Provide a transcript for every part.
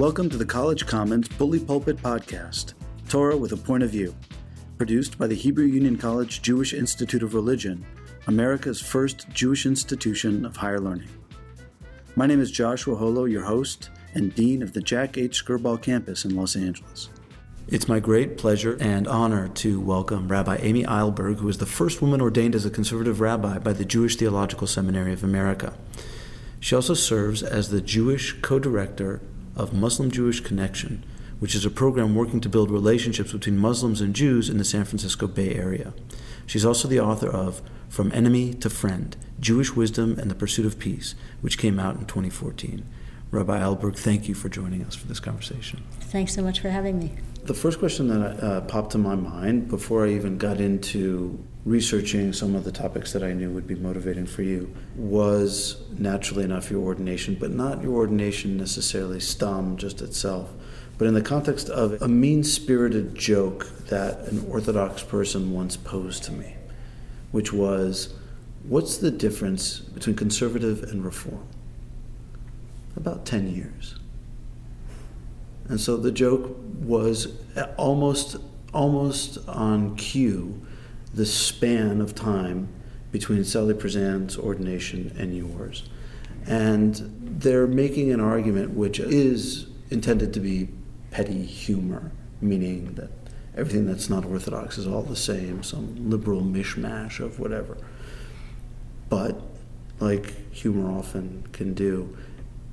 Welcome to the College Commons Bully Pulpit Podcast, Torah with a Point of View, produced by the Hebrew Union College Jewish Institute of Religion, America's first Jewish institution of higher learning. My name is Joshua Holo, your host and Dean of the Jack H. Skirball campus in Los Angeles. It's my great pleasure and honor to welcome Rabbi Amy Eilberg, who is the first woman ordained as a conservative rabbi by the Jewish Theological Seminary of America. She also serves as the Jewish co director of Muslim Jewish Connection, which is a program working to build relationships between Muslims and Jews in the San Francisco Bay Area. She's also the author of From Enemy to Friend Jewish Wisdom and the Pursuit of Peace, which came out in 2014. Rabbi Eilberg, thank you for joining us for this conversation. Thanks so much for having me. The first question that uh, popped to my mind before I even got into researching some of the topics that I knew would be motivating for you was naturally enough your ordination, but not your ordination necessarily stam just itself, but in the context of a mean spirited joke that an Orthodox person once posed to me, which was what's the difference between conservative and reform? About 10 years. And so the joke was almost almost on cue the span of time between Sally Priesand's ordination and yours. And they're making an argument which is intended to be petty humor, meaning that everything that's not Orthodox is all the same, some liberal mishmash of whatever. But, like humor often can do,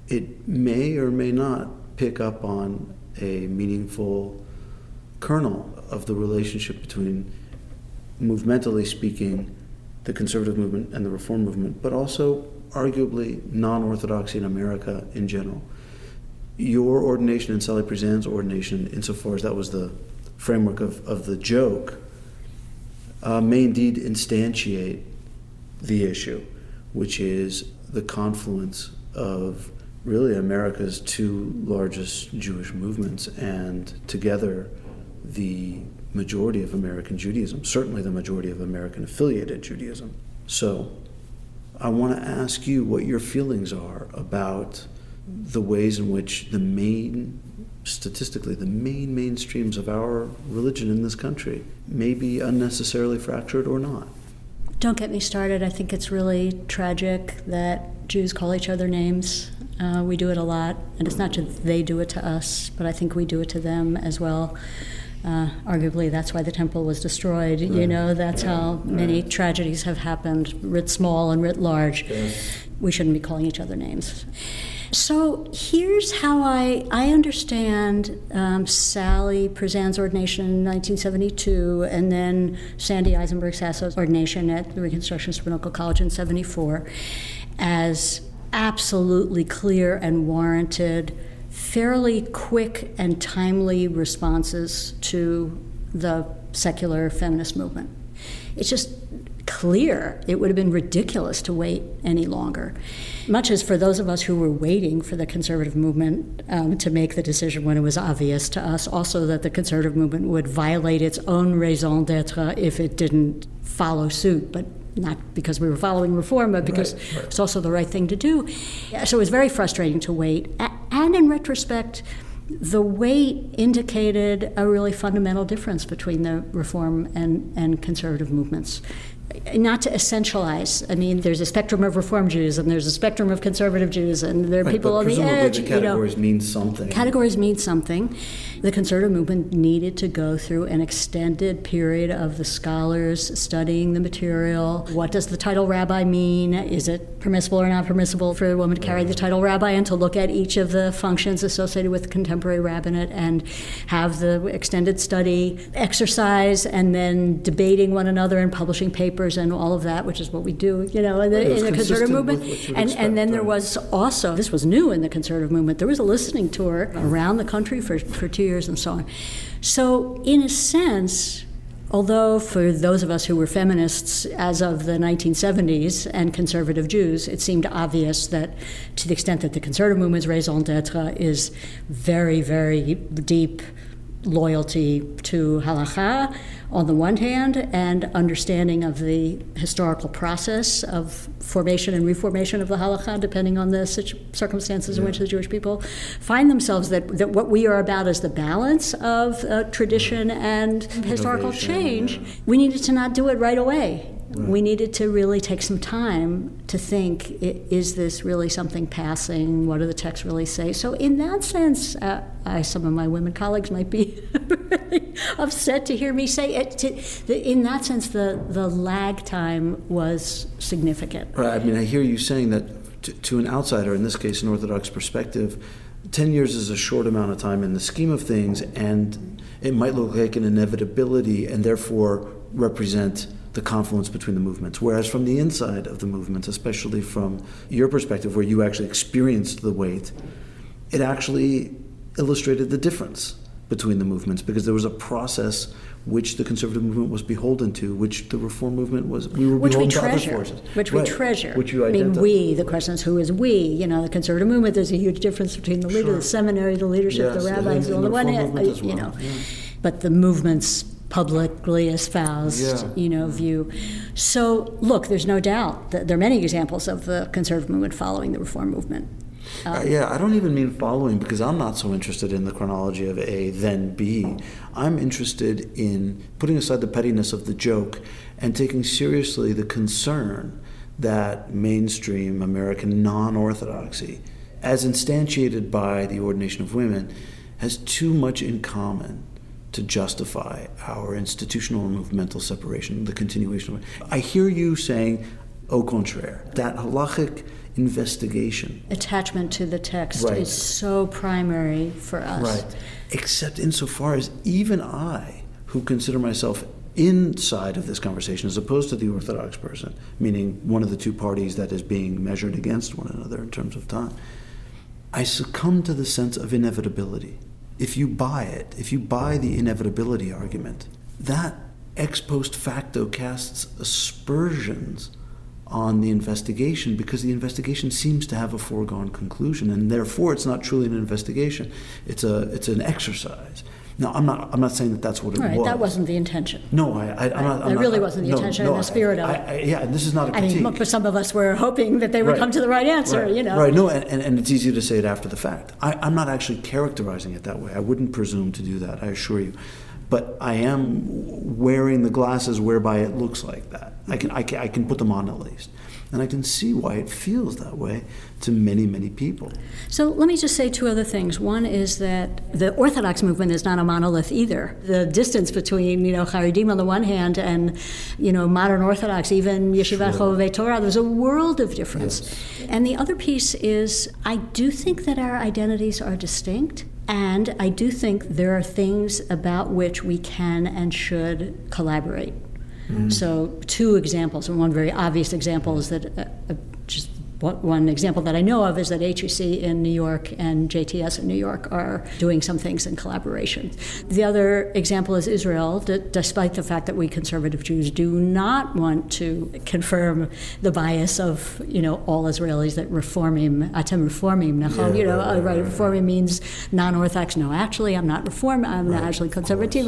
it may or may not pick up on a meaningful kernel of the relationship between movementally speaking, the conservative movement and the reform movement, but also arguably non orthodoxy in America in general. Your ordination and Sally Priesand's ordination, insofar as that was the framework of, of the joke, uh, may indeed instantiate the issue, which is the confluence of really America's two largest Jewish movements, and together the majority of American Judaism, certainly the majority of American affiliated Judaism. So I want to ask you what your feelings are about the ways in which the main, statistically, the main mainstreams of our religion in this country may be unnecessarily fractured or not. Don't get me started. I think it's really tragic that Jews call each other names. Uh, we do it a lot, and it's not just they do it to us, but I think we do it to them as well. Uh, arguably, that's why the temple was destroyed. Right. You know, that's how many right. tragedies have happened, writ small and writ large. Yes. We shouldn't be calling each other names. So here's how I, I understand um, Sally Priesand's ordination in 1972, and then Sandy Eisenberg Sasso's ordination at the Reconstructionist Rabbinical College in 74 as absolutely clear and warranted fairly quick and timely responses to the secular feminist movement. It's just clear. It would have been ridiculous to wait any longer. Much as for those of us who were waiting for the conservative movement um, to make the decision when it was obvious to us, also that the conservative movement would violate its own raison d'etre if it didn't follow suit. But not because we were following reform, but because right, right. it's also the right thing to do. So it was very frustrating to wait. And in retrospect, the wait indicated a really fundamental difference between the reform and, and conservative movements not to essentialize. I mean, there's a spectrum of Reform Jews, and there's a spectrum of conservative Jews, and there are right, people on the edge. The categories you know, mean something. Categories mean something. The conservative movement needed to go through an extended period of the scholars studying the material. What does the title rabbi mean? Is it permissible or not permissible for a woman to carry the title rabbi, and to look at each of the functions associated with contemporary rabbinate and have the extended study exercise, and then debating one another and publishing papers papers and all of that, which is what we do, you know, in the, in the conservative movement. And, expect, and then there was also, this was new in the conservative movement, there was a listening tour around the country for, for two years and so on. So, in a sense, although for those of us who were feminists as of the 1970s and conservative Jews, it seemed obvious that to the extent that the conservative movement's raison d'etre is very, very deep loyalty to halacha on the one hand and understanding of the historical process of formation and reformation of the halacha, depending on the circumstances in which the Jewish people find themselves, that, that what we are about is the balance of uh, tradition and historical change. yeah. We needed to not do it right away. We needed to really take some time to think is this really something passing? What do the texts really say? So, in that sense, uh, I, some of my women colleagues might be really upset to hear me say it. To, the, in that sense, the, the lag time was significant. Right. I mean, I hear you saying that to, to an outsider, in this case, an Orthodox perspective, 10 years is a short amount of time in the scheme of things, and it might look like an inevitability and therefore represent the confluence between the movements. Whereas from the inside of the movements, especially from your perspective, where you actually experienced the weight, it actually illustrated the difference between the movements because there was a process which the conservative movement was beholden to, which the reform movement was. We were Which we beholden to other treasure. forces. Which we treasure. Which you I mean, identify. we. The question is, who is we? You know, the conservative movement. There's a huge difference between the leader, Sure. the seminary, the leadership, Yes, the and rabbis in on the the one reform hand. Uh, you know, yeah. but the movement's publicly espoused, Yeah. you know, view. So, look, there's no doubt that there are many examples of the conservative movement following the reform movement. Uh, yeah, I don't even mean following because I'm not so interested in the chronology of A, then B. I'm interested in putting aside the pettiness of the joke and taking seriously the concern that mainstream American non orthodoxy, as instantiated by the ordination of women, has too much in common to justify our institutional and movemental separation, the continuation of it. I hear you saying, au contraire, that halachic investigation Attachment to the text Right. is so primary for us. Right. Except insofar as even I, who consider myself inside of this conversation as opposed to the Orthodox person, meaning one of the two parties that is being measured against one another in terms of time, I succumb to the sense of inevitability. If you buy it, if you buy the inevitability argument, that ex post facto casts aspersions on the investigation because the investigation seems to have a foregone conclusion and therefore it's not truly an investigation it's a it's an exercise now i'm not i'm not saying that that's what it Right, was that wasn't the intention. no i, I i'm not I'm That not- really wasn't the no, intention no, the spirit of it. I, yeah and this is not a I critique I mean, but some of us were hoping that they would Right. come to the right answer, right. you know. Right, no, and, and, and it's easy to say it after the fact. I, I'm not actually characterizing it that way. I wouldn't presume to do that, I assure you. But I am wearing the glasses whereby it looks like that. I can, I can, I can put them on at least. And I can see why it feels that way to many, many people. So let me just say two other things. One is that the Orthodox movement is not a monolith either. The distance between, you know, Haredim on the one hand and, you know, modern Orthodox, even Yeshiva Chovevei Torah, there's a world of difference. And the other piece is I do think that our identities are distinct. And I do think there are things about which we can and should collaborate. So, two examples, and one very obvious example is that uh, uh, just one- example that I know of is that HUC in New York and JTS in New York are doing some things in collaboration. The other example is Israel, d- despite the fact that we conservative Jews do not want to confirm the bias of you know all Israelis that reformim, atem reformim, nachon, Yeah, you know, right, right, right, right. reformim means non-Orthodox. No, actually, I'm not reform. I'm not actually conservative.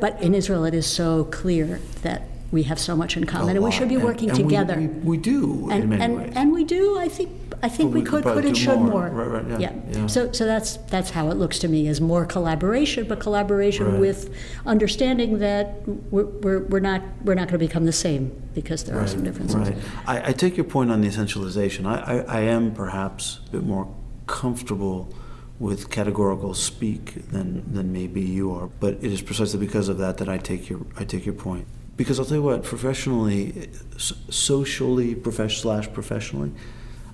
But in Israel, it is so clear that we have so much in common, and we should be And- working and we- together. We, we do in and, many and, ways. and we do. I think. I think we, we could, could and should more. more. Right, right, yeah, yeah. So, so that's that's how it looks to me: is more collaboration, but collaboration Right. with understanding that we're, we're, we're not we're not going to become the same because there are some differences. Right. I, I take your point on the essentialization. I, I, I am perhaps a bit more comfortable with categorical speak than, than maybe you are, but it is precisely because of that that I take your I take your point. Because I'll tell you what, professionally, socially, profess slash professionally,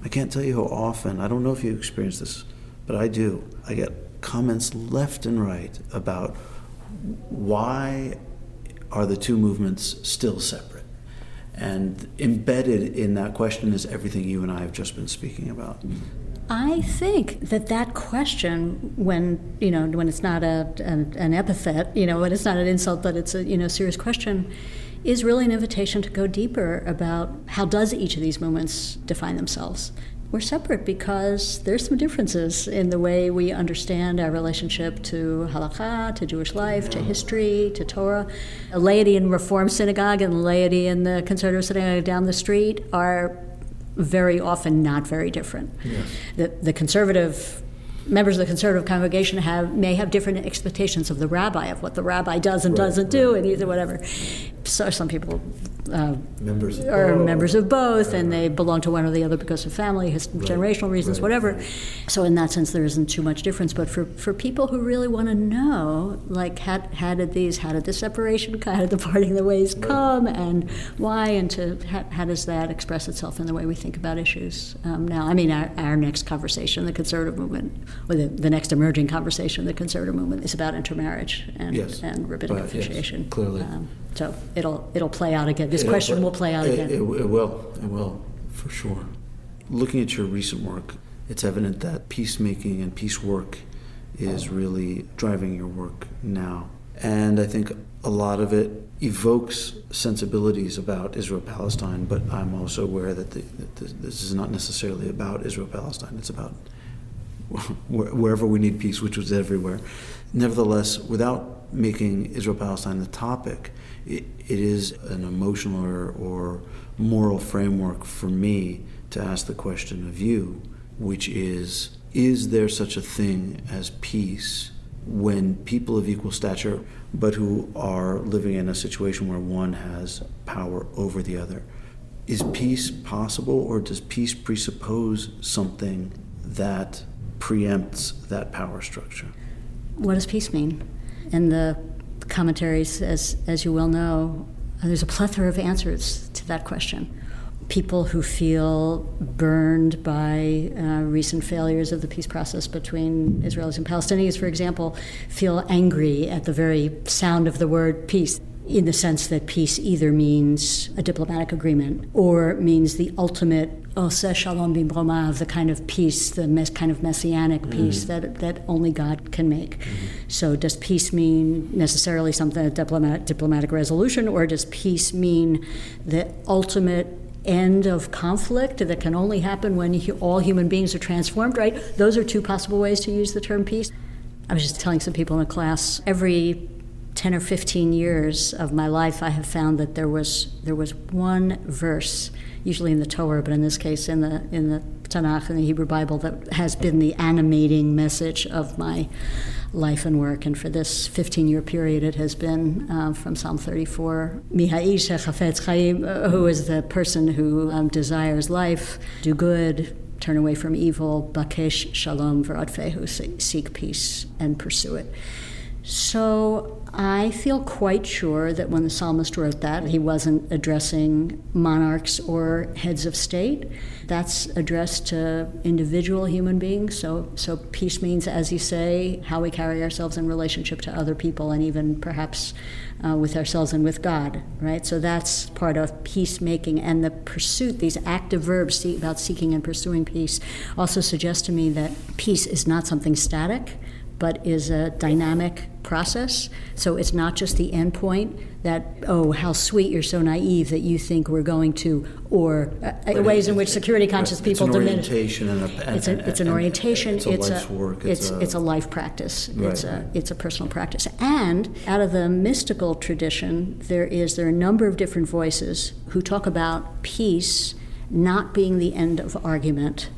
I can't tell you how often. I don't know if you experience this, but I do. I get comments left and right about why are the two movements still separate? And embedded in that question is everything you and I have just been speaking about. Mm-hmm. I think that that question, when you know, when it's not a an, an epithet, you know, when it's not an insult, but it's a you know serious question, is really an invitation to go deeper about how does each of these movements define themselves. we're separate because there's some differences in the way we understand our relationship to halakha, to Jewish life, to history, to Torah. A laity in Reform Synagogue and laity in the conservative synagogue down the street are very often not very different. Yes. The, the conservative members of the conservative congregation have may have different expectations of the rabbi of what the rabbi does and right, doesn't do and either whatever so some people uh, members are both. members of both, and they belong to one or the other because of family, his, right. generational reasons, right. whatever. So in that sense, there isn't too much difference. But for, for people who really want to know, like how, how did these, how did the separation, how did the parting of the ways come, and why, and to how, how, does that express itself in the way we think about issues um, now? I mean, our, our next conversation, the conservative movement, or the, the next emerging conversation, the conservative movement, is about intermarriage and, yes. and rabbinic officiation. Yes, clearly. Um, so it'll it'll play out again. This it'll question will play out it, again. It, it, will. It will for sure. Looking at your recent work, it's evident that peacemaking and peace work is really driving your work now. And I think a lot of it evokes sensibilities about Israel Palestine, but I'm also aware that, the, that this is not necessarily about Israel Palestine. It's about wherever we need peace, which was everywhere. Nevertheless, without making Israel Palestine the topic, it, it is an emotional or, or moral framework for me to ask the question of you, which is Is there such a thing as peace when people of equal stature, but who are living in a situation where one has power over the other? Is peace possible, or does peace presuppose something that preempts that power structure? What does peace mean? In the commentaries, as, as you well know, there's a plethora of answers to that question. People who feel burned by uh, recent failures of the peace process between Israelis and Palestinians, for example, feel angry at the very sound of the word peace in the sense that peace either means a diplomatic agreement or means the ultimate Oseh Shalom Bimromav, the kind of peace, the mes- kind of messianic mm-hmm. peace that, that only God can make. Mm-hmm. So, does peace mean necessarily something, a diplomatic, diplomatic resolution, or does peace mean the ultimate end of conflict that can only happen when all human beings are transformed, right? Those are two possible ways to use the term peace. I was just telling some people in a class every 10 or 15 years of my life, I have found that there was, there was one verse, usually in the Torah, but in this case in the, in the Tanakh, in the Hebrew Bible, that has been the animating message of my life and work. And for this 15 year period, it has been uh, from Psalm 34 Mihaish Chafetz Chaim, uh, who is the person who um, desires life, do good, turn away from evil, Bakesh Shalom V'Adfehu, seek peace and pursue it. So I feel quite sure that when the psalmist wrote that, he wasn't addressing monarchs or heads of state. That's addressed to individual human beings. So, so peace means, as you say, how we carry ourselves in relationship to other people and even perhaps uh, with ourselves and with God, right? So that's part of peacemaking. And the pursuit, these active verbs about seeking and pursuing peace, also suggest to me that peace is not something static but is a dynamic process. So it's not just the end point that, oh, how sweet, you're so naive that you think we're going to, or uh, ways in which security conscious people diminish. Orientation and a, it's, a, it's an orientation. It's a it's life's a, work. It's, it's, a, it's a life practice. Right, it's, a, it's a personal practice. And out of the mystical tradition, there is there are a number of different voices who talk about peace not being the end of argument,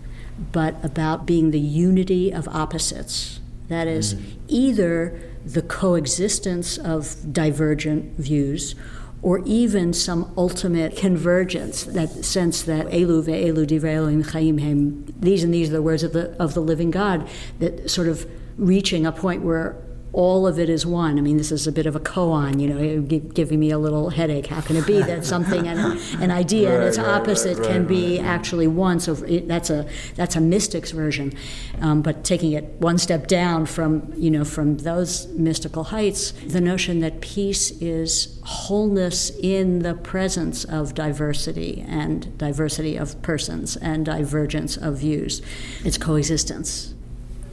but about being the unity of opposites that is, mm-hmm. either the coexistence of divergent views or even some ultimate convergence, that sense that Elu ve'elu divrei Elohim chayim hem, these and these are the words of the, of the living God, that sort of reaching a point where all of it is one. I mean, this is a bit of a koan, you know, giving me a little headache. How can it be that something and an idea right, and its right, opposite right, can be actually one? So it, that's a that's a mystics version, um, but taking it one step down from you know from those mystical heights, the notion that peace is wholeness in the presence of diversity and diversity of persons and divergence of views. It's coexistence.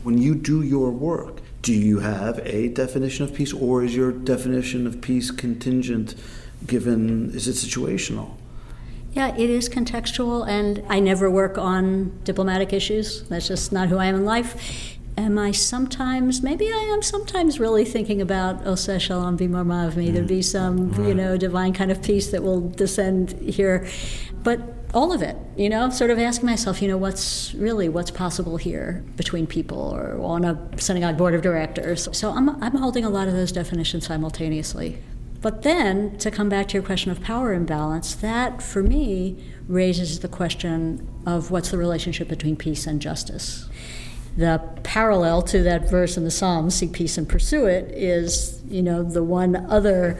When you do your work do you have a definition of peace, or is your definition of peace contingent given, is it situational? Yeah, it is contextual, and I never work on diplomatic issues. That's just not who I am in life. Am I sometimes, maybe I am sometimes really thinking about oh, Ose Shalom Bimromav. There'd be mm-hmm. some, you know, divine kind of peace that will descend here. But all of it, you know, sort of asking myself, you know, what's really what's possible here between people or on a synagogue board of directors. So I'm, I'm holding a lot of those definitions simultaneously. But then, to come back to your question of power imbalance, that for me raises the question of what's the relationship between peace and justice. The parallel to that verse in the Psalms, seek peace and pursue it, is, you know, the one other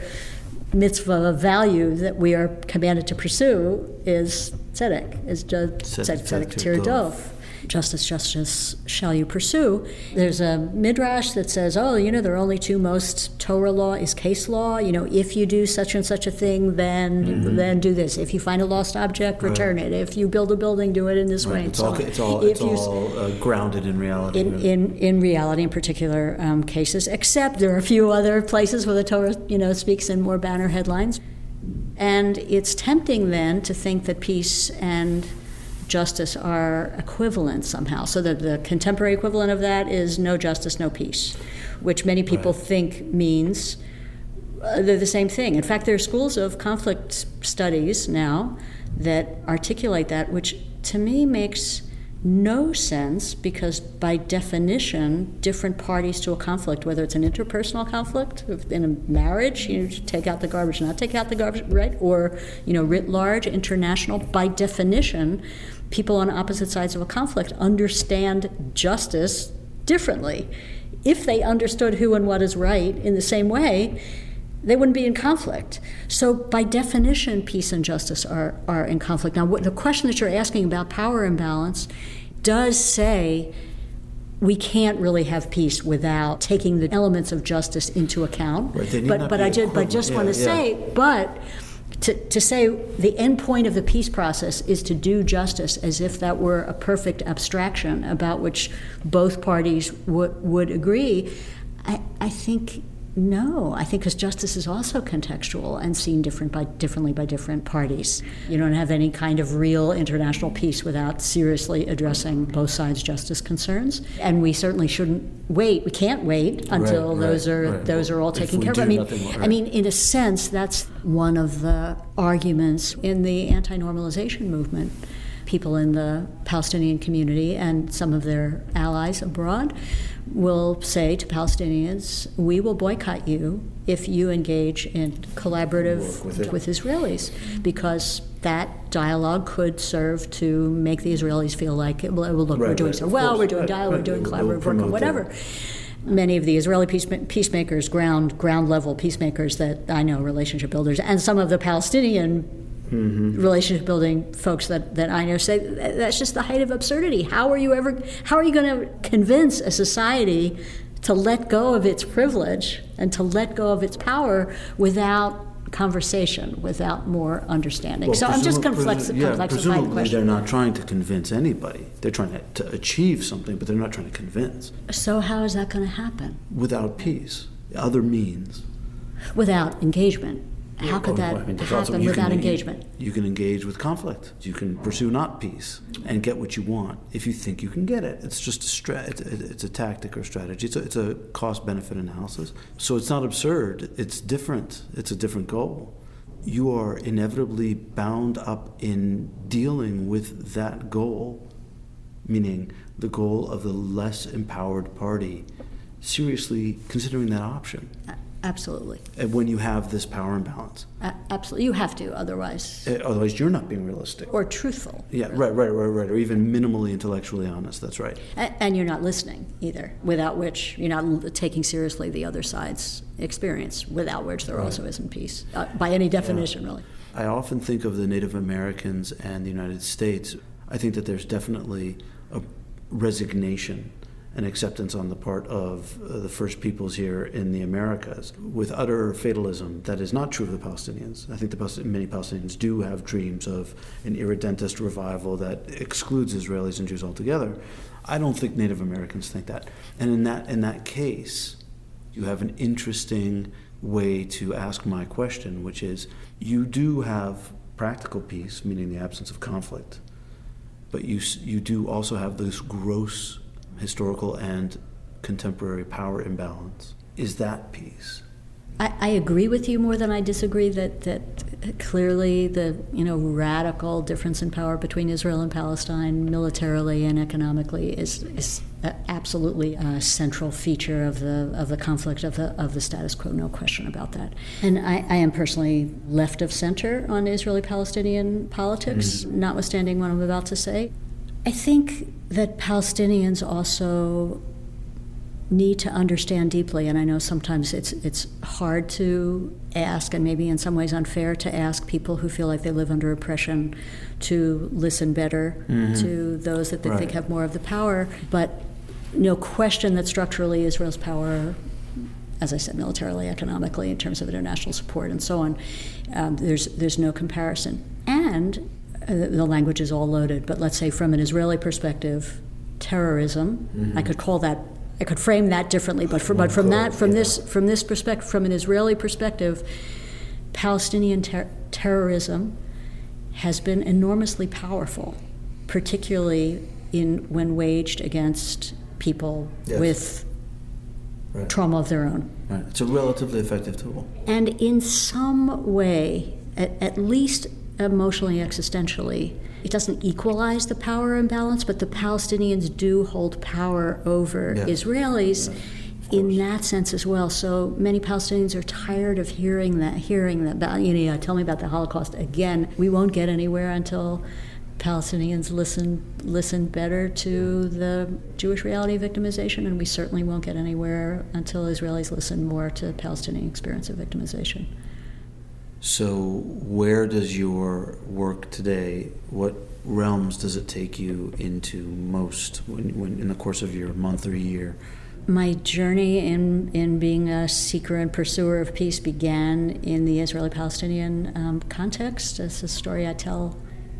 mitzvah value that we are commanded to pursue is tzedek, is just tzedek, tzedek, tzedek dov justice, justice shall you pursue. There's a midrash that says, oh, you know, there are only two most Torah law is case law. You know, if you do such and such a thing, then mm-hmm. then do this. If you find a lost object, return right. it. If you build a building, do it in this right. way. It's all, so it's all, it's all uh, grounded in reality. In, in, in reality, in particular um, cases, except there are a few other places where the Torah, you know, speaks in more banner headlines. And it's tempting then to think that peace and justice are equivalent somehow. So that the contemporary equivalent of that is no justice, no peace, which many people right. think means uh, they're the same thing. In fact, there are schools of conflict studies now that articulate that, which to me makes no sense because by definition different parties to a conflict whether it's an interpersonal conflict in a marriage you know, take out the garbage not take out the garbage right or you know writ large international by definition people on opposite sides of a conflict understand justice differently. If they understood who and what is right in the same way, they wouldn't be in conflict. So, by definition, peace and justice are, are in conflict. Now, what, the question that you're asking about power imbalance does say we can't really have peace without taking the elements of justice into account. Right, but but I, just, but just yeah, want to yeah. say, but to, to say the end point of the peace process is to do justice as if that were a perfect abstraction about which both parties w- would agree, I, I think no, I think because justice is also contextual and seen different by, differently by different parties. You don't have any kind of real international peace without seriously addressing both sides' justice concerns. And we certainly shouldn't wait. We can't wait until right, those are right. those are all taken care of. I mean, I mean, in a sense, that's one of the arguments in the anti-normalization movement people in the Palestinian community and some of their allies abroad will say to Palestinians, we will boycott you if you engage in collaborative with, with, Israelis, because that dialogue could serve to make the Israelis feel like, well, look, right, we're doing right, so well, course. we're doing dialogue, right, we're doing collaborative work, or whatever. Many of the Israeli peacemakers, ground ground level peacemakers that I know, relationship builders, and some of the Palestinian Mm-hmm. relationship building folks that, that I know say that's just the height of absurdity. How are you ever how are you going to convince a society to let go of its privilege and to let go of its power without conversation, without more understanding? Well, so I'm just complex, presu- yeah, complexifying the question. They're not trying to convince anybody. They're trying to, to achieve something, but they're not trying to convince. So how is that going to happen? Without peace, other means. Without engagement how could that I mean, happen without engagement? You can engage with conflict. You can pursue not peace and get what you want if you think you can get it. It's just a stra- it's a tactic or strategy. It's a, it's a cost benefit analysis. So it's not absurd. It's different. It's a different goal. You are inevitably bound up in dealing with that goal, meaning the goal of the less empowered party, seriously considering that option. Uh, Absolutely. When you have this power imbalance. Uh, absolutely. You have to, otherwise. Uh, otherwise, you're not being realistic. Or truthful. Yeah, really. right, right, right, right. Or even minimally intellectually honest. That's right. and you're not listening either, without which you're not taking seriously the other side's experience, without which there right. also isn't peace, uh, by any definition, yeah. really. I often think of the Native Americans and the United States. I think that there's definitely a resignation an acceptance on the part of uh, the first peoples here in the Americas with utter fatalism that is not true of the Palestinians. I think the many Palestinians do have dreams of an irredentist revival that excludes Israelis and Jews altogether. I don't think Native Americans think that. And in that in that case, you have an interesting way to ask my question, which is you do have practical peace, meaning the absence of conflict, but you you do also have this gross historical and contemporary power imbalance. Is that peace? I, I, agree with you more than I disagree that, that clearly the you know radical difference in power between Israel and Palestine militarily and economically is, is absolutely a central feature of the of the conflict of the of the status quo. No question about that. And I, I am personally left of center on Israeli-Palestinian politics, mm-hmm. notwithstanding what I'm about to say. I think that Palestinians also need to understand deeply and I know sometimes it's it's hard to ask and maybe in some ways unfair to ask people who feel like they live under oppression to listen better mm-hmm. to those that they right. think have more of the power but no question that structurally Israel's power as I said militarily economically in terms of international support and so on um, there's there's no comparison and the language is all loaded but let's say from an Israeli perspective terrorism mm-hmm. I could call that I could frame that differently, but, for, but from that, from this, from this perspective, from an Israeli perspective, Palestinian ter- terrorism has been enormously powerful, particularly in when waged against people yes. with right. trauma of their own. Right. It's a relatively effective tool. And in some way, at, at least emotionally, existentially, it doesn't equalize the power imbalance, but the Palestinians do hold power over yeah. Israelis. Yeah in that sense as well. So many Palestinians are tired of hearing that, hearing that. You know, tell me about the Holocaust again. We won't get anywhere until Palestinians listen listen better to the Jewish reality of victimization, and we certainly won't get anywhere until Israelis listen more to the Palestinian experience of victimization. So, where does your work today, what realms does it take you into most when, when, in the course of your month or year? My journey in, in being a seeker and pursuer of peace began in the Israeli Palestinian um, context. It's a story I tell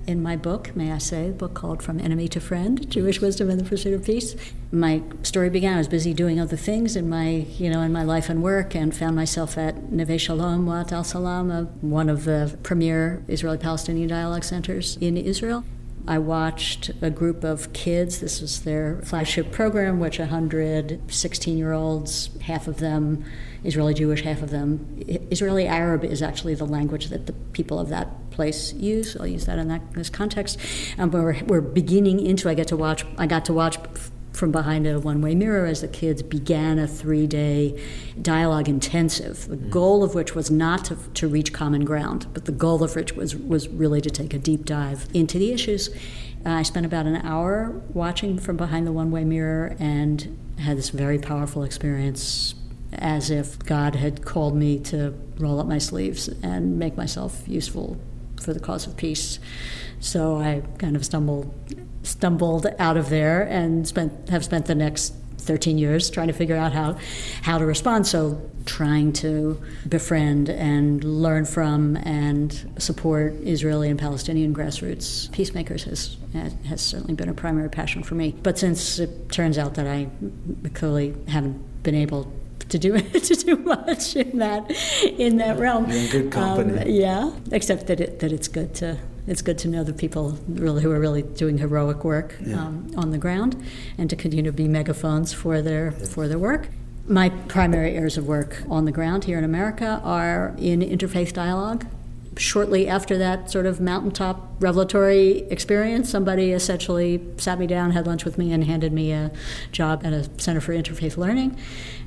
in my book, may I say, a book called From Enemy to Friend Jewish Wisdom in the Pursuit of Peace. My story began, I was busy doing other things in my, you know, in my life and work and found myself at Neve Shalom, Wahat al-Salam, uh, one of the premier Israeli Palestinian dialogue centers in Israel. I watched a group of kids. This was their flagship program, which 116 year olds, half of them Israeli Jewish, half of them Israeli Arab is actually the language that the people of that place use. I'll use that in that this context. Um, we're, we're beginning into. I get to watch. I got to watch from behind a one-way mirror as the kids began a three-day dialogue intensive. The mm-hmm. goal of which was not to, to reach common ground, but the goal of which was was really to take a deep dive into the issues. Uh, I spent about an hour watching from behind the one-way mirror and had this very powerful experience as if God had called me to roll up my sleeves and make myself useful for the cause of peace. So I kind of stumbled stumbled out of there and spent have spent the next 13 years trying to figure out how how to respond. So trying to befriend and learn from and support Israeli and Palestinian grassroots peacemakers has has certainly been a primary passion for me. But since it turns out that I clearly haven't been able to do to do much in that in that realm. You're in good company. Um, yeah, except that it, that it's good to it's good to know the people really who are really doing heroic work yeah. um, on the ground, and to continue to be megaphones for their yes. for their work. My primary areas of work on the ground here in America are in interfaith dialogue, shortly after that sort of mountaintop revelatory experience, somebody essentially sat me down, had lunch with me, and handed me a job at a Center for Interfaith Learning.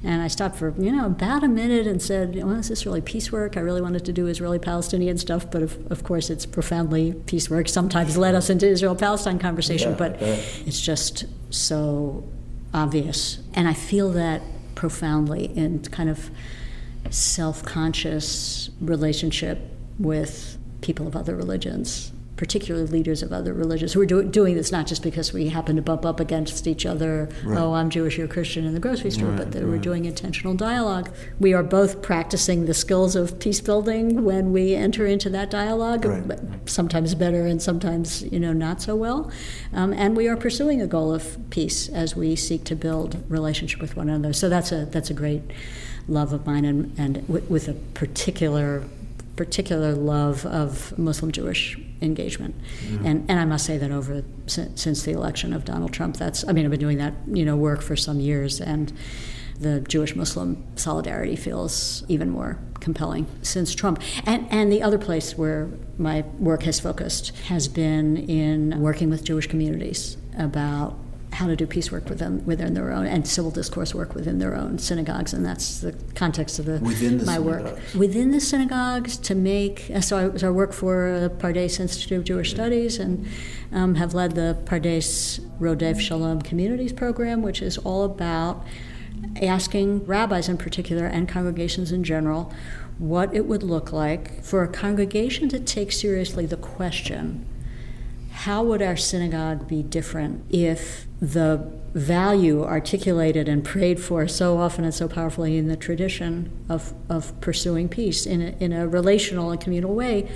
And I stopped for you know about a minute and said, "Well, is this really peace work? I really wanted to do Israeli-Palestinian stuff, but of, of course it's profoundly peace work. Sometimes led us into Israel-Palestine conversation, yeah, but it's just so obvious, and I feel that profoundly in kind of self-conscious relationship with people of other religions, particularly leaders of other religions. We're do- doing this not just because we happen to bump up against each other, right. oh, I'm Jewish, you're Christian in the grocery store, right, but that right. we're doing intentional dialogue. We are both practicing the skills of peace building when we enter into that dialogue, sometimes better and sometimes, you know, not so well. Um, and we are pursuing a goal of peace as we seek to build relationship with one another. So that's a, that's a great love of mine and, and w- with a particular particular love of Muslim Jewish engagement. Mm-hmm. And, and I must say that over since, since the election of Donald Trump, that's, I mean, I've been doing that, you know, work for some years. And the Jewish Muslim solidarity feels even more compelling since Trump. And, and the other place where my work has focused has been in working with Jewish communities about how to do peace work within within their own and civil discourse work within their own synagogues, and that's the context of the, the my work within the synagogues to make. So I, so I work for the Pardes Institute of Jewish Studies and um, have led the Pardes Rodef Shalom Communities program, which is all about asking rabbis in particular and congregations in general what it would look like for a congregation to take seriously the question how would our synagogue be different if the value articulated and prayed for so often and so powerfully in the tradition of, of pursuing peace in a, in a relational and communal way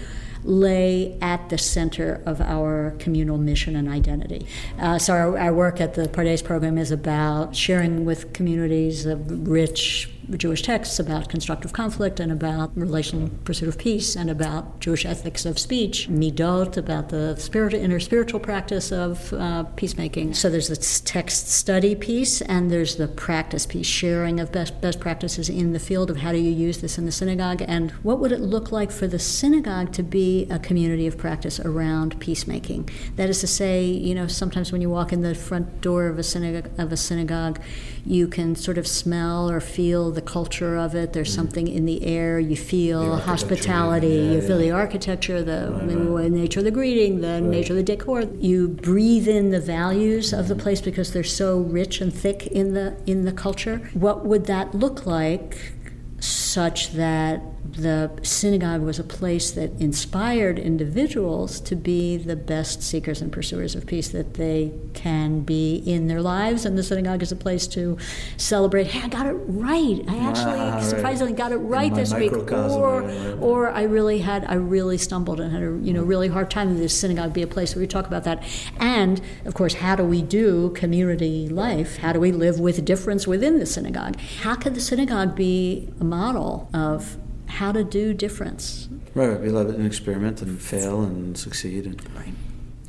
lay at the center of our communal mission and identity. Uh, so, our, our, work at the Pardes program is about sharing with communities a rich Jewish texts about constructive conflict and about relational pursuit of peace and about Jewish ethics of speech, midot, about the spirit, inner spiritual practice of uh, peacemaking. So there's this text study piece and there's the practice piece, sharing of best, best practices in the field of how do you use this in the synagogue and what would it look like for the synagogue to be a community of practice around peacemaking. That is to say, you know, sometimes when you walk in the front door of a synagogue, of a synagogue you can sort of smell or feel the culture of it. There's mm. something in the air. You feel hospitality. Yeah, you feel the architecture, the right, nature of the greeting, the right. nature of the decor. You breathe in the values of the place because they're so rich and thick in the in the culture. What would that look like such that the synagogue was a place that inspired individuals to be the best seekers and pursuers of peace that they can be in their lives. And the synagogue is a place to celebrate, hey, I got it right. I actually ah, surprisingly got it right this week. Or, or I really had, I really stumbled and had a you know really hard time in the synagogue be a place where we talk about that. And of course, how do we do community life? How do we live with difference within the synagogue? How could the synagogue be a model of how to do difference. Right, right. We love it and experiment and fail and succeed. And right.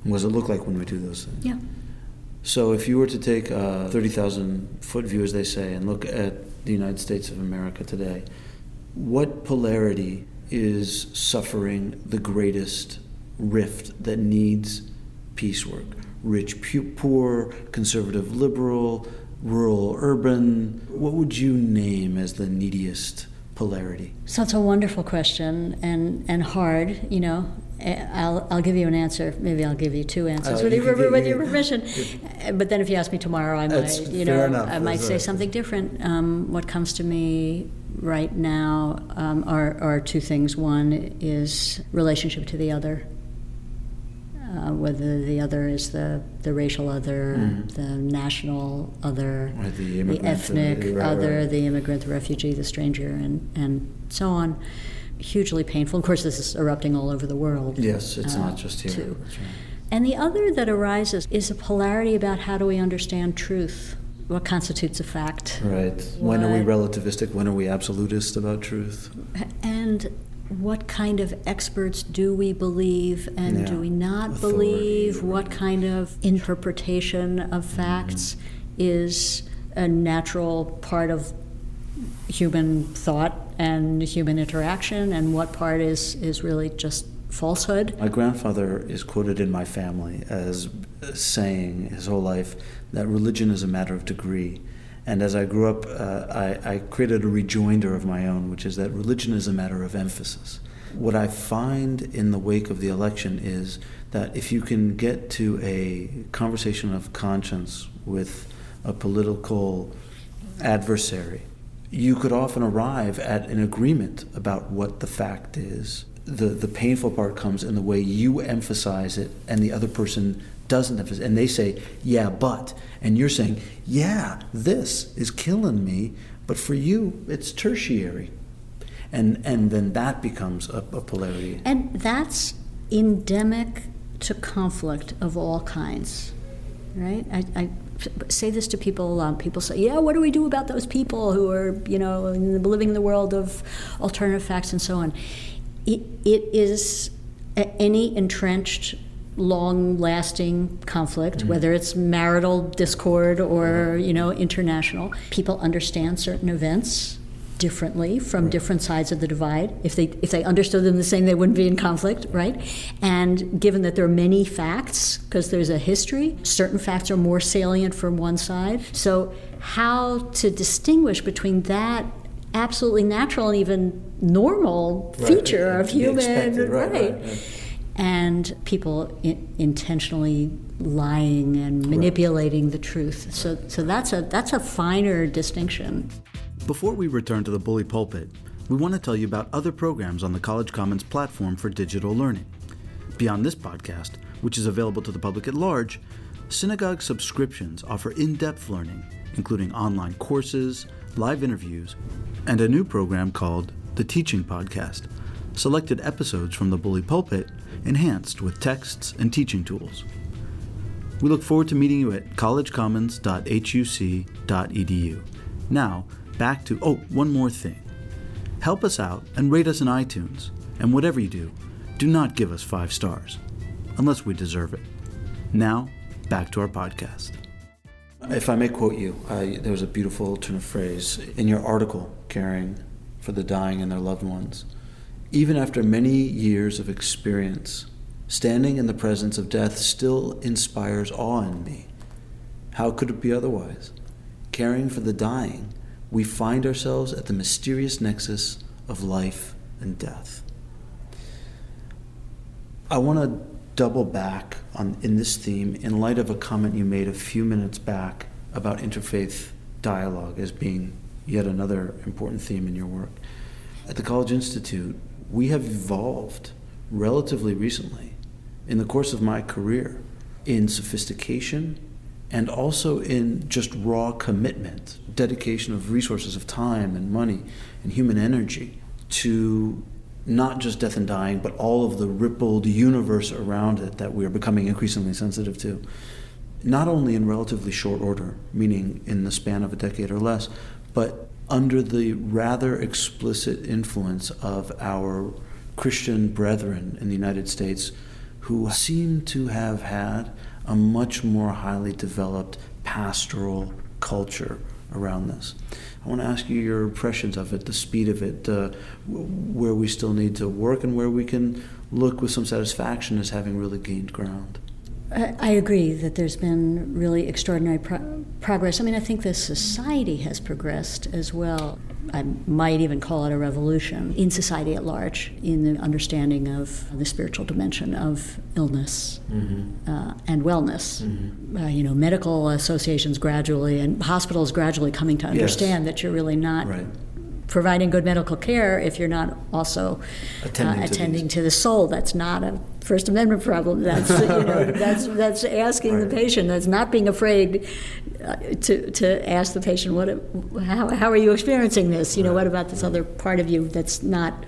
What does it look like when we do those things? Yeah. So if you were to take uh, a 30,000 foot view, as they say, and look at the United States of America today, what polarity is suffering the greatest rift that needs piecework? work? Rich, poor, conservative, liberal, rural, urban? What would you name as the neediest polarity? So it's a wonderful question and, and hard, you know. Eh, I'll, I'll give you an answer. Maybe I'll give you two answers uh, with, you your, with your permission. but then if you ask me tomorrow, I might, you know, enough. I might say something different. Um, what comes to me right now um, are, are two things. One is relationship to the other whether the other is the, the racial other, mm. the national other, the, the, ethnic the, right, other, right. the immigrant, the refugee, the stranger, and, and so on. Hugely painful. Of course, this is erupting all over the world. Yes, it's uh, not just here. Too. Right. And the other that arises is a polarity about how do we understand truth? What constitutes a fact? Right. What, when are we relativistic? When are we absolutist about truth? And what kind of experts do we believe and yeah. do we not Authority, believe? What kind of interpretation of mm-hmm. facts mm-hmm. is a natural part of human thought and human interaction, and what part is, is really just falsehood? My grandfather is quoted in my family as saying his whole life that religion is a matter of degree. And as I grew up, uh, I, I, created a rejoinder of my own, which is that religion is a matter of emphasis. What I find in the wake of the election is that if you can get to a conversation of conscience with a political adversary, you could often arrive at an agreement about what the fact is. The, the painful part comes in the way you emphasize it and the other person doesn't emphasize and they say, yeah, but. And you're saying, yeah, this is killing me, but for you, it's tertiary. And, and then that becomes a, a polarity. And that's endemic to conflict of all kinds, right? I, I say this to people a lot. People say, "Yeah, what do we do about those people who are, you know, living in the world of alternative facts and so on?" It, it is any entrenched long lasting conflict mm-hmm. whether it's marital discord or you know international people understand certain events differently from right. different sides of the divide. If they if they understood them the same, they wouldn't be in conflict, right? And given that there are many facts, because there's a history, certain facts are more salient from one side. So how to distinguish between that absolutely natural and even normal right. feature it, of human expected, right, right, and people in, intentionally lying and manipulating the truth. So so that's a that's a finer distinction. Before we return to the Bully Pulpit, we want to tell you about other programs on the College Commons platform for digital learning. Beyond this podcast, which is available to the public at large, Synagogue subscriptions offer in depth learning, including online courses, live interviews, and a new program called The Teaching Podcast, selected episodes from the Bully Pulpit enhanced with texts and teaching tools. We look forward to meeting you at collegecommons.huc.edu. Now, back to, oh, one more thing. Help us out and rate us in iTunes. And whatever you do, do not give us five stars, unless we deserve it. Now, back to our podcast. If I may quote you, uh, there was a beautiful turn of phrase in your article, caring for the dying and their loved ones. Even after many years of experience, standing in the presence of death still inspires awe in me. How could it be otherwise? Caring for the dying we find ourselves at the mysterious nexus of life and death. I want to double back on in this theme in light of a comment you made a few minutes back about interfaith dialogue as being yet another important theme in your work. At the College Institute, we have evolved relatively recently in the course of my career in sophistication and also in just raw commitment, dedication of resources of time and money and human energy to not just death and dying, but all of the rippled universe around it that we are becoming increasingly sensitive to. Not only in relatively short order, meaning in the span of a decade or less, but under the rather explicit influence of our Christian brethren in the United States who seem to have had a much more highly developed pastoral culture around this. I want to ask you your impressions of it, the speed of it, uh, where we still need to work, and where we can look with some satisfaction as having really gained ground. I agree that there's been really extraordinary pro- progress. I mean, I think the society has progressed as well. I might even call it a revolution in society at large in the understanding of the spiritual dimension of illness mm-hmm. uh, and wellness. Mm-hmm. Uh, you know, medical associations gradually and hospitals gradually coming to understand yes. that you're really not right providing good medical care if you're not also attending, uh, attending to, to, the soul. That's not a First Amendment problem. That's you know right. that's that's asking right. the patient. That's not being afraid uh, to to ask the patient what how how are you experiencing this? You know what about this other part of you that's not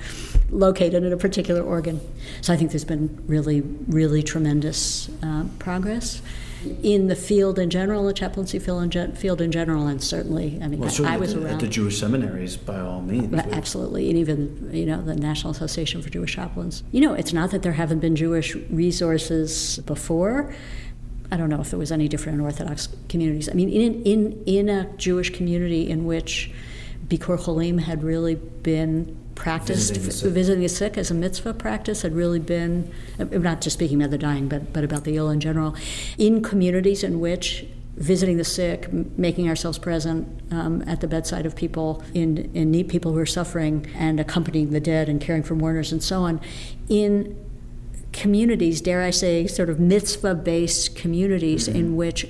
located in a particular organ? So I think there's been really really tremendous uh, progress in the field in general, the chaplaincy field in, gen- field in general, and certainly, I mean, well, I, I, was at the, around. At the Jewish seminaries, by all means. Absolutely, and even, you know, the National Association for Jewish Chaplains. You know, it's not that there haven't been Jewish resources before. I don't know if it was any different in Orthodox communities. I mean, in, in, in a Jewish community in which Bikur Cholim had really been practiced visiting the, sick. visiting the sick as a mitzvah practice had really been I'm not just speaking about the dying but but about the ill in general in communities in which visiting the sick making ourselves present um, at the bedside of people in, in need people who are suffering and accompanying the dead and caring for mourners and so on in communities dare i say sort of mitzvah based communities mm-hmm. in which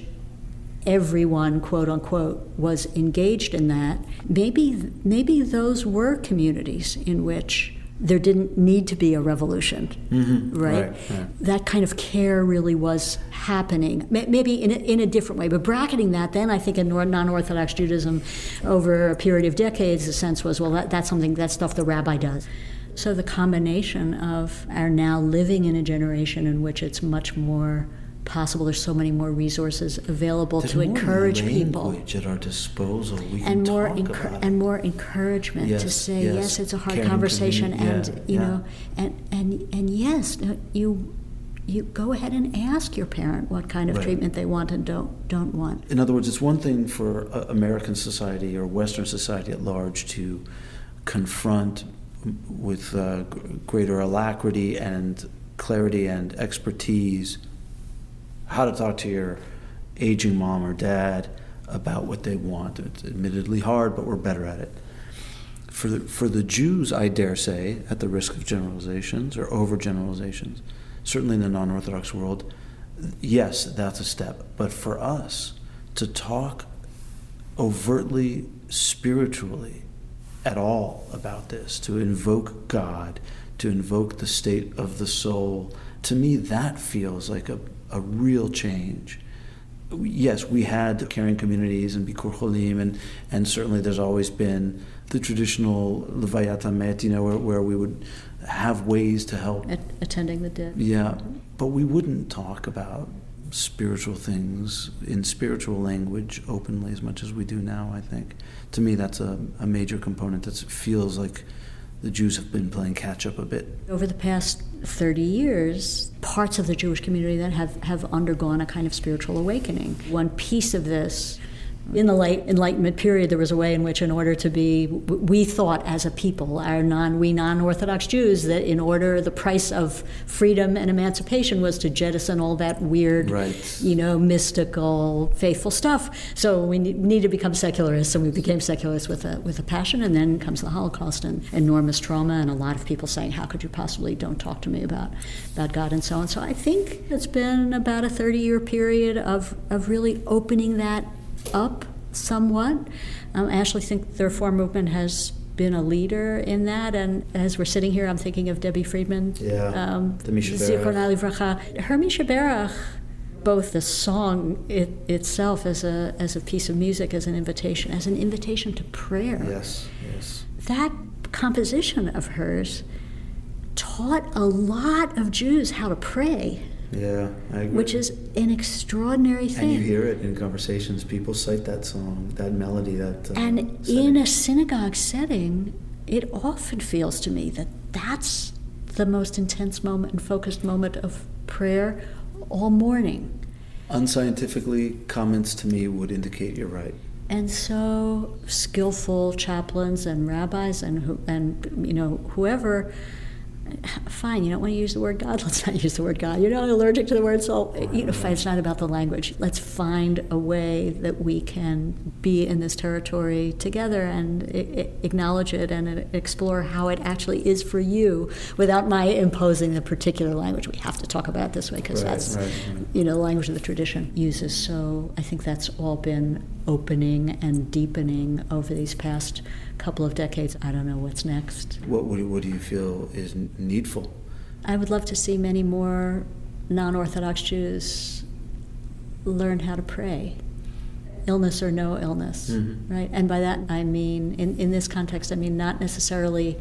everyone, quote unquote, was engaged in that, maybe maybe those were communities in which there didn't need to be a revolution, mm-hmm. right? Right, right? That kind of care really was happening, maybe in a, in a different way. But bracketing that, then I think in non-Orthodox Judaism, over a period of decades, the sense was, well, that, that's something that stuff the rabbi does. So the combination of our now living in a generation in which it's much more possible. There's so many more resources available There's to encourage people. language at our disposal. We and can more about and more encouragement to say yes. yes, it's a hard Caring conversation community, and you yeah. know and and and yes you you go ahead and ask your parent what kind of Right. treatment they want and don't don't want In other words, it's one thing for uh, American society or Western society at large to confront with uh, greater alacrity and clarity and expertise how to talk to your aging mom or dad about what they want. It's admittedly hard, but we're better at it. For the, for the Jews, I dare say, at the risk of generalizations or overgeneralizations, certainly in the non Orthodox world, yes, that's a step. But for us to talk overtly spiritually at all about this, to invoke God, to invoke the state of the soul, to me, that feels like a, a real change. Yes, we had caring communities and Bikur Cholim, and, and certainly there's always been the traditional Levayat Hamet, you know, where, where we would have ways to help at, attending the dead yeah, but we wouldn't talk about spiritual things in spiritual language openly as much as we do now, I think. To me, that's a, a major component that feels like the Jews have been playing catch up a bit. over the past 30 years parts of the jewish community then have, have undergone a kind of spiritual awakening one piece of this in the late Enlightenment period, there was a way in which, in order to be, we thought as a people, our non, we non-Orthodox Jews, that in order the price of freedom and emancipation was to jettison all that weird, Right. you know, mystical, faithful stuff. So we need, need to become secularists, and we became secularists with a with a passion. And then comes the Holocaust and enormous trauma, and a lot of people saying, "How could you possibly? Don't talk to me about about God and so on." So I think it's been about a 30-year period of of really opening that up somewhat. Um, I actually think the Reform movement has been a leader in that, and as we're sitting here, I'm thinking of Debbie Friedman. Yeah, um, the Misha Zichronah livracha. Her Mi Shebeirach, both the song it, itself as a as a piece of music, as an invitation, as an invitation to prayer. Yes, yes. That composition of hers taught a lot of Jews how to pray, Yeah, I agree. which is an extraordinary thing. and you hear it in conversations. People cite that song, that melody, that. Uh, And setting. in a synagogue setting, it often feels to me that that's the most intense moment and focused moment of prayer all morning. unscientifically, comments to me would indicate you're right. And so skillful chaplains and rabbis and who, and you know whoever fine you don't want to use the word god let's not use the word god you're not allergic to the word soul eh, you know it's not about the language let's find a way that we can be in this territory together and acknowledge it and uh, explore how it actually is for you without my imposing the particular language we have to talk about it this way because Right, that's right, right. you know, the language of the tradition uses. So I think that's all been opening and deepening over these past couple of decades. I don't know what's next. What, what, do- what do you feel is needful? I would love to see many more non Orthodox Jews learn how to pray. Illness or no illness, Mhm. right? And by that I mean, in, in this context, I mean not necessarily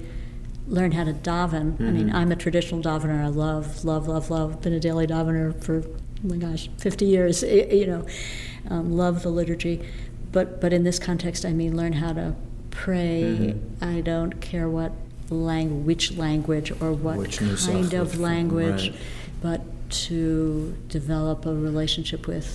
learn how to daven. I mean, Mhm. I'm a traditional davener. I love, love, love, love. Been a daily davener for, oh my gosh, 50 years. You know, um, love the liturgy. But but in this context, I mean, learn how to pray. Mhm. I don't care what lang- which language or what Which kind of language, right. but to develop a relationship with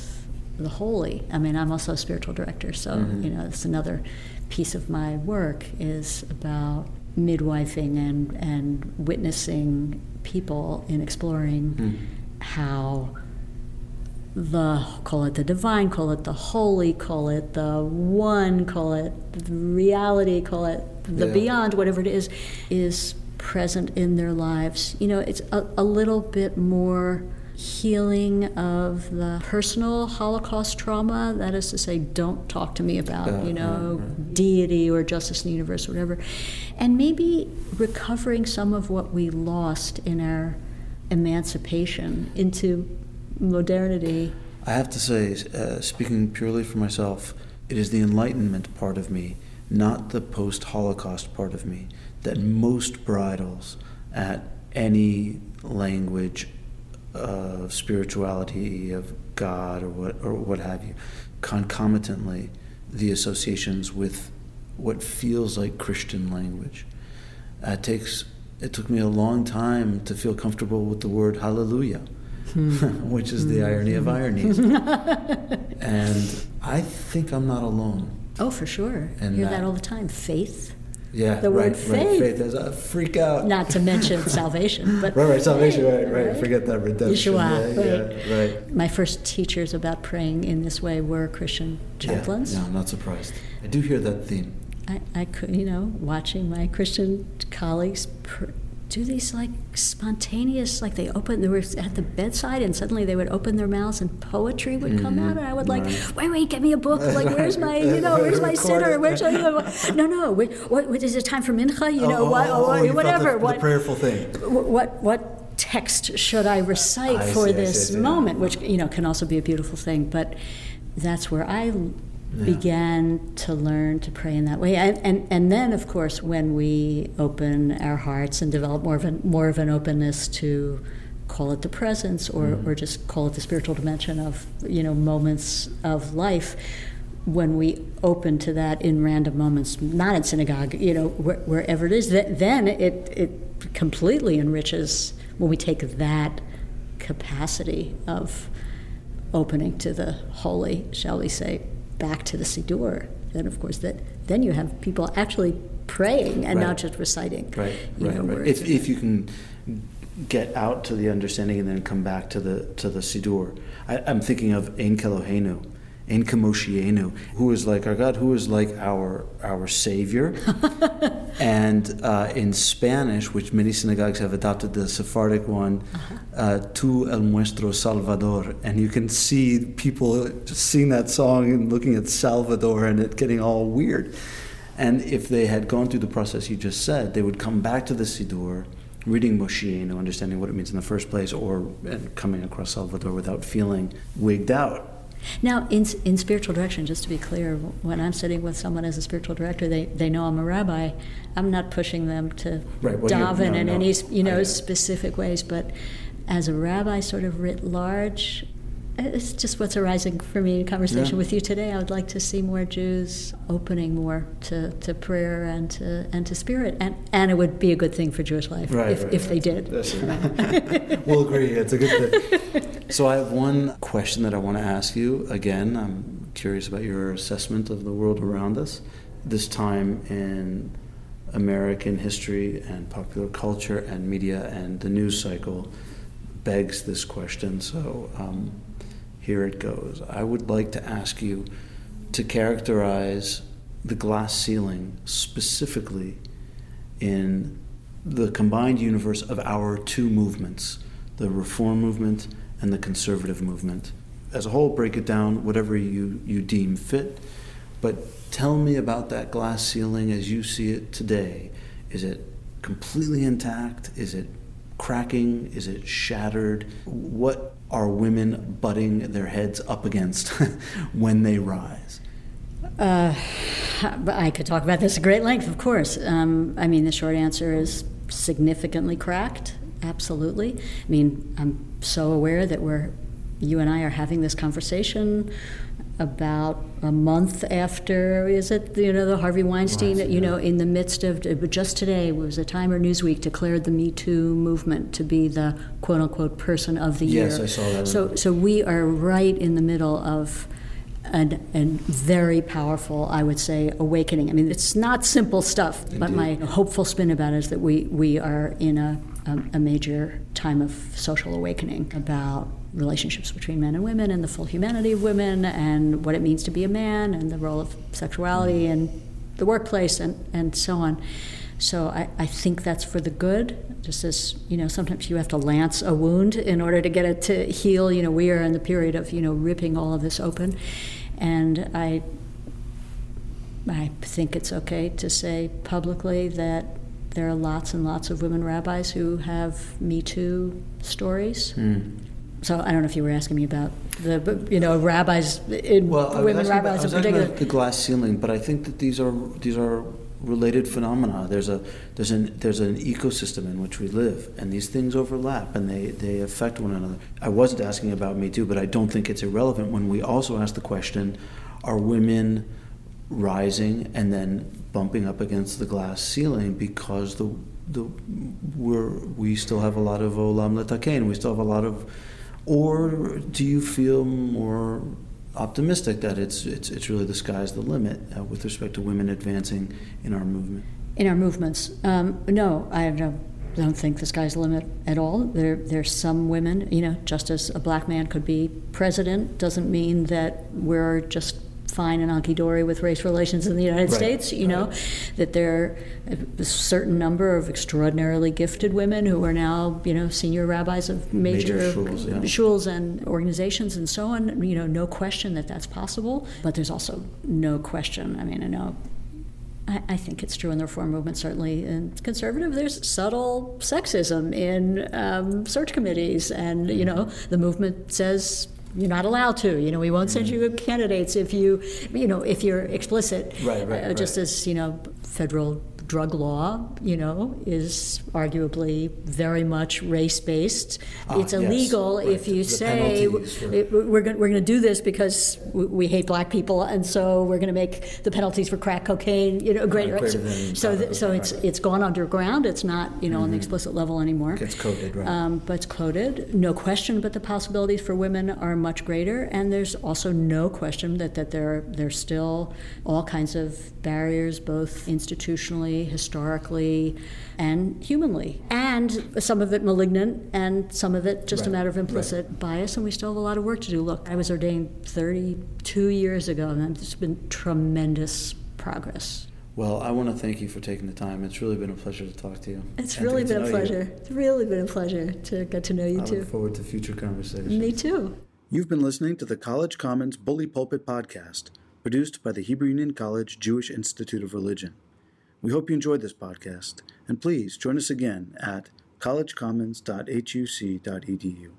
the holy. I mean, I'm also a spiritual director, so Mhm. you know, it's another piece of my work is about midwifing and and witnessing people in exploring Mm. how the call it the divine, call it the holy, call it the one, call it the reality, call it the Yeah. beyond, whatever it is, is present in their lives. You know, it's a, a little bit more healing of the personal Holocaust trauma. That is to say, don't talk to me about, Uh, you know, right, right. deity or justice in the universe, or whatever. And maybe recovering some of what we lost in our emancipation into modernity. I have to say, uh, speaking purely for myself, it is the Enlightenment part of me, not the post Holocaust part of me, that most bridles at any language of spirituality, of God, or what, or what have you, concomitantly, the associations with what feels like Christian language. Uh, it takes it took me a long time to feel comfortable with the word hallelujah. which is the hmm. irony of ironies. and I think I'm not alone. Oh, for sure. And hear that, that all the time. Faith. Yeah, the word right, faith. Right, faith is a freak out. Not to mention salvation, but right, right, salvation, right, right, right. Forget that redemption. Yeshua, yeah, right. Yeah, right. My first teachers about praying in this way were Christian chaplains. Yeah, no, I'm not surprised. I do hear that theme. I, I could, you know, watching my Christian colleagues pr- do these like spontaneous, like they open, they were at the bedside and suddenly they would open their mouths and poetry would come mm-hmm. out. And I would like, right. wait, wait, get me a book. Like, where's my, you know, where's my Siddur? Where's my, no, no, what, what is it time for mincha? You know, oh, what, oh, oh, whatever. The, what, the prayerful thing. What, what text should I recite I for see, this see, moment, which, you know, can also be a beautiful thing. But that's where I yeah. began to learn to pray in that way. And, and, and then, of course, when we open our hearts and develop more of, an, more of an openness to call it the presence or, mm or just call it the spiritual dimension of, you know, moments of life, when we open to that in random moments, not in synagogue, you know, wh- wherever it is, that, then it, it completely enriches when we take that capacity of opening to the holy, shall we say, back to the Siddur, then of course that then you have people actually praying and right. not just reciting. Right, right, know, right. If, if you can get out to the understanding and then come back to the to the Siddur. I, am thinking of Ein Kelohenu, Ein Kamoshienu, who is like our God, who is like our our Savior. and uh, in Spanish, which many synagogues have adopted the Sephardic one, uh-huh. uh, Tu el nuestro Salvador. And you can see people just sing that song and looking at Salvador and it getting all weird. And if they had gone through the process you just said, they would come back to the Siddur reading Moshienu, understanding what it means in the first place, or coming across Salvador without feeling wigged out now, in, in spiritual direction, just to be clear, when I'm sitting with someone as a spiritual director, they, they know I'm a rabbi. I'm not pushing them to right. well, daven no, in no. any you know specific ways, but as a rabbi, sort of writ large, it's just what's arising for me in conversation yeah. with you today. I would like to see more Jews opening more to, to prayer and to and to spirit, and and it would be a good thing for Jewish life right, if, right, if right. they did. we'll agree. It's a good thing. So I have one question that I want to ask you. Again, I'm curious about your assessment of the world around us. This time in American history and popular culture and media and the news cycle begs this question. So. Um, here it goes. I would like to ask you to characterize the glass ceiling specifically in the combined universe of our two movements the reform movement and the conservative movement. As a whole, break it down, whatever you, you deem fit. But tell me about that glass ceiling as you see it today. Is it completely intact? Is it cracking? Is it shattered? What are women butting their heads up against when they rise? Uh, I could talk about this at great length, of course. Um, I mean, the short answer is significantly cracked, absolutely. I mean, I'm so aware that we're, you and I are having this conversation about a month after is it you know the Harvey Weinstein you know in the midst of just today was a Time or Newsweek declared the Me Too movement to be the quote unquote person of the year. Yes, I saw that. So so we are right in the middle of a, a very powerful, I would say, awakening. I mean, it's not simple stuff, Indeed. but my hopeful spin about it is that we, we are in a, a, a major time of social awakening about relationships between men and women and the full humanity of women and what it means to be a man and the role of sexuality and the workplace and, and so on. So I, I think that's for the good. Just as, you know, sometimes you have to lance a wound in order to get it to heal. You know, we are in the period of, you know, ripping all of this open. And I I think it's okay to say publicly that there are lots and lots of women rabbis who have Me Too stories. Mm. So I don't know if you were asking me about the you know rabbis in well, women rabbis about, in particular. the glass ceiling, but I think that these are these are related phenomena. There's a there's an there's an ecosystem in which we live, and these things overlap and they they affect one another. I wasn't asking about Me Too, but I don't think it's irrelevant when we also ask the question: Are women rising and then bumping up against the glass ceiling because the the we're we still have a lot of olam letakein, we still have a lot of, or do you feel more optimistic that it's it's it's really the sky's the limit uh, with respect to women advancing in our movement? In our movements, um, no, I don't, don't think the sky's the limit at all. There, there's some women, you know, just as a black man could be president, doesn't mean that we're just fine and hunky dory with race relations in the United Right, States. You know, that there are a certain number of extraordinarily gifted women who are now, you know, senior rabbis of major, Major shuls, yeah. shuls and organizations and so on. You know, no question that that's possible. But there's also no question. I mean, I know I, I think it's true in the reform movement, certainly. In conservative, there's subtle sexism in um, search committees, and you know the movement says you're not allowed to. You know, we won't send you candidates if you, you know, if you're explicit. Right, right, Uh, just right. as you know, federal drug law, you know, is arguably very much race-based. Ah, it's yes, illegal right. if you The say we're going we're going to do this because we- hate black people, and so we're going to make the penalties for crack cocaine, you know, greater. greater so so, th- so it's. Mm-hmm. it's gone underground. It's not you know on the explicit level anymore. Gets coded, right? Um, but it's coded, no question. But the possibilities for women are much greater, and there's also no question that, that there there's still all kinds of barriers, both institutionally, historically, and humanly, and some of it malignant, and some of it just a matter of right. implicit bias. And we still have a lot of work to do. Look, I was ordained 32 years ago, and there's been tremendous progress. Well, I want to thank you for taking the time. It's really been a pleasure to talk to you. It's and really been a know you. pleasure. It's really been a pleasure to get to know you I too. look forward to future conversations. Me too. You've been listening to the College Commons Bully Pulpit Podcast, produced by the Hebrew Union College Jewish Institute of Religion. We hope you enjoyed this podcast, and please join us again at collegecommons.huc.edu.